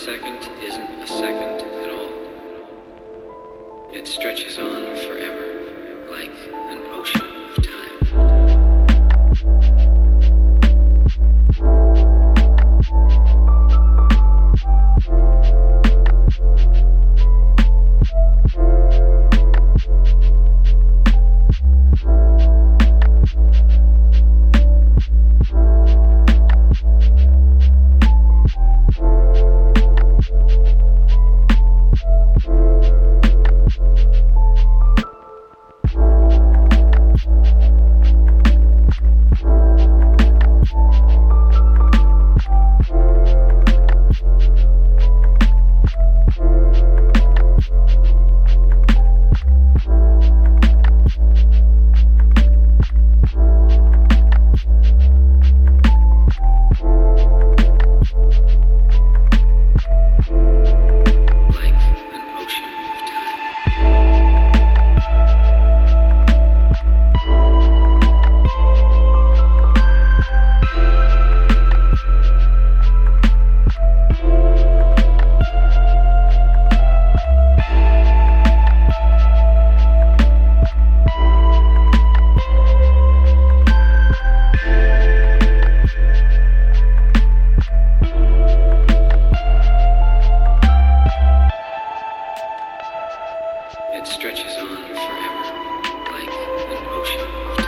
second isn't a second at all. It stretches on forever. It stretches on forever, like an ocean.